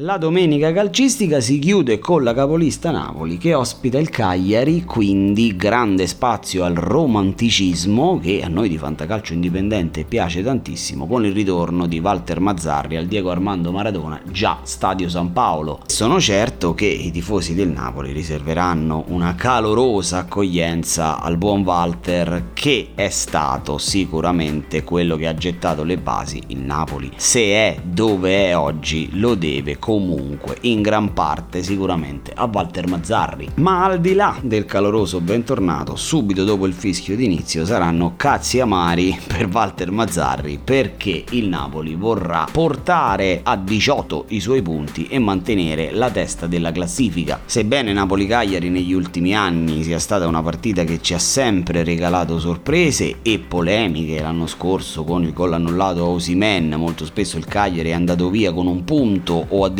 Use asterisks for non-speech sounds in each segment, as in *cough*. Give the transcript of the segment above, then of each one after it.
La domenica calcistica si chiude con la capolista Napoli che ospita il Cagliari, quindi grande spazio al romanticismo che a noi di Fantacalcio Indipendente piace tantissimo con il ritorno di Walter Mazzarri al Diego Armando Maradona, già Stadio San Paolo. Sono certo che i tifosi del Napoli riserveranno una calorosa accoglienza al buon Walter che è stato sicuramente quello che ha gettato le basi il Napoli. Se è dove è oggi lo deve comunque in gran parte sicuramente a Walter Mazzarri. Ma al di là del caloroso bentornato, subito dopo il fischio d'inizio saranno cazzi amari per Walter Mazzarri perché il Napoli vorrà portare a 18 i suoi punti e mantenere la testa della classifica. Sebbene Napoli-Cagliari negli ultimi anni sia stata una partita che ci ha sempre regalato sorprese e polemiche l'anno scorso con il gol annullato a Osimen, molto spesso il Cagliari è andato via con un punto o addirittura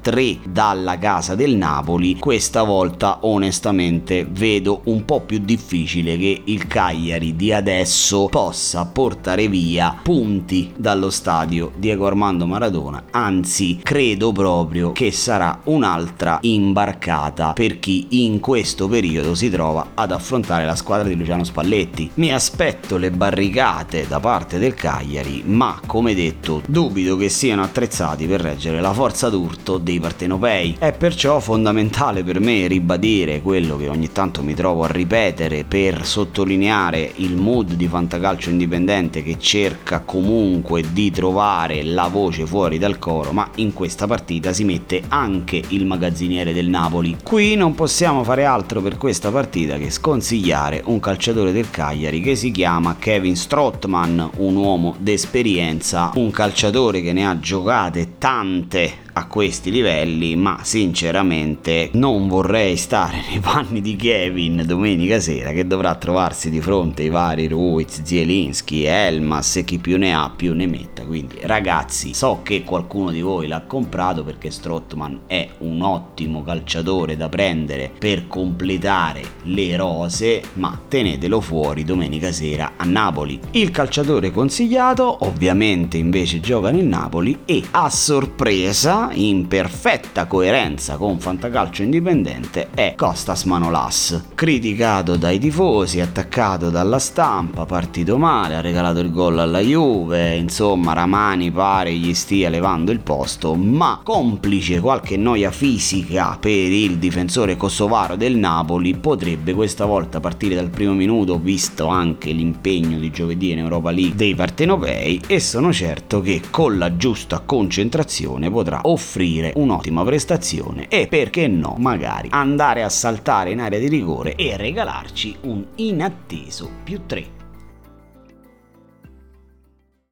tre dalla casa del Napoli, questa volta onestamente vedo un po' più difficile che il Cagliari di adesso possa portare via punti dallo stadio Diego Armando Maradona, anzi credo proprio che sarà un'altra imbarcata per chi in questo periodo si trova ad affrontare la squadra di Luciano Spalletti. Mi aspetto le barricate da parte del Cagliari, ma come detto dubito che siano attrezzati per reggere la forza forza d'urto dei partenopei. È perciò fondamentale per me ribadire quello che ogni tanto mi trovo a ripetere per sottolineare il mood di fantacalcio indipendente che cerca comunque di trovare la voce fuori dal coro, ma in questa partita si mette anche il magazziniere del Napoli. Qui non possiamo fare altro per questa partita che sconsigliare un calciatore del Cagliari che si chiama Kevin Strottman, un uomo d'esperienza, un calciatore che ne ha giocate tante a questi livelli, ma sinceramente non vorrei stare *laughs* nei panni di Kevin domenica sera che dovrà trovarsi di fronte ai vari Ruiz, Zielinski, Elmas e chi più ne ha più ne metta. Quindi ragazzi, so che qualcuno di voi l'ha comprato perché Strottman è un ottimo calciatore da prendere per completare le rose, ma tenetelo fuori domenica sera a Napoli. Il calciatore consigliato ovviamente invece gioca nel Napoli e a sorpresa in perfetta coerenza con Fantacalcio Indipendente, è Costas Manolas. Criticato dai tifosi, attaccato dalla stampa, partito male, ha regalato il gol alla Juve, insomma Ramani pare gli stia levando il posto, ma complice qualche noia fisica per il difensore kosovaro del Napoli, potrebbe questa volta partire dal primo minuto, visto anche l'impegno di giovedì in Europa League dei partenopei, e sono certo che con la giusta concentrazione potrà offrire un'ottima prestazione e perché no, magari andare a saltare in area di rigore e regalarci un inatteso più 3.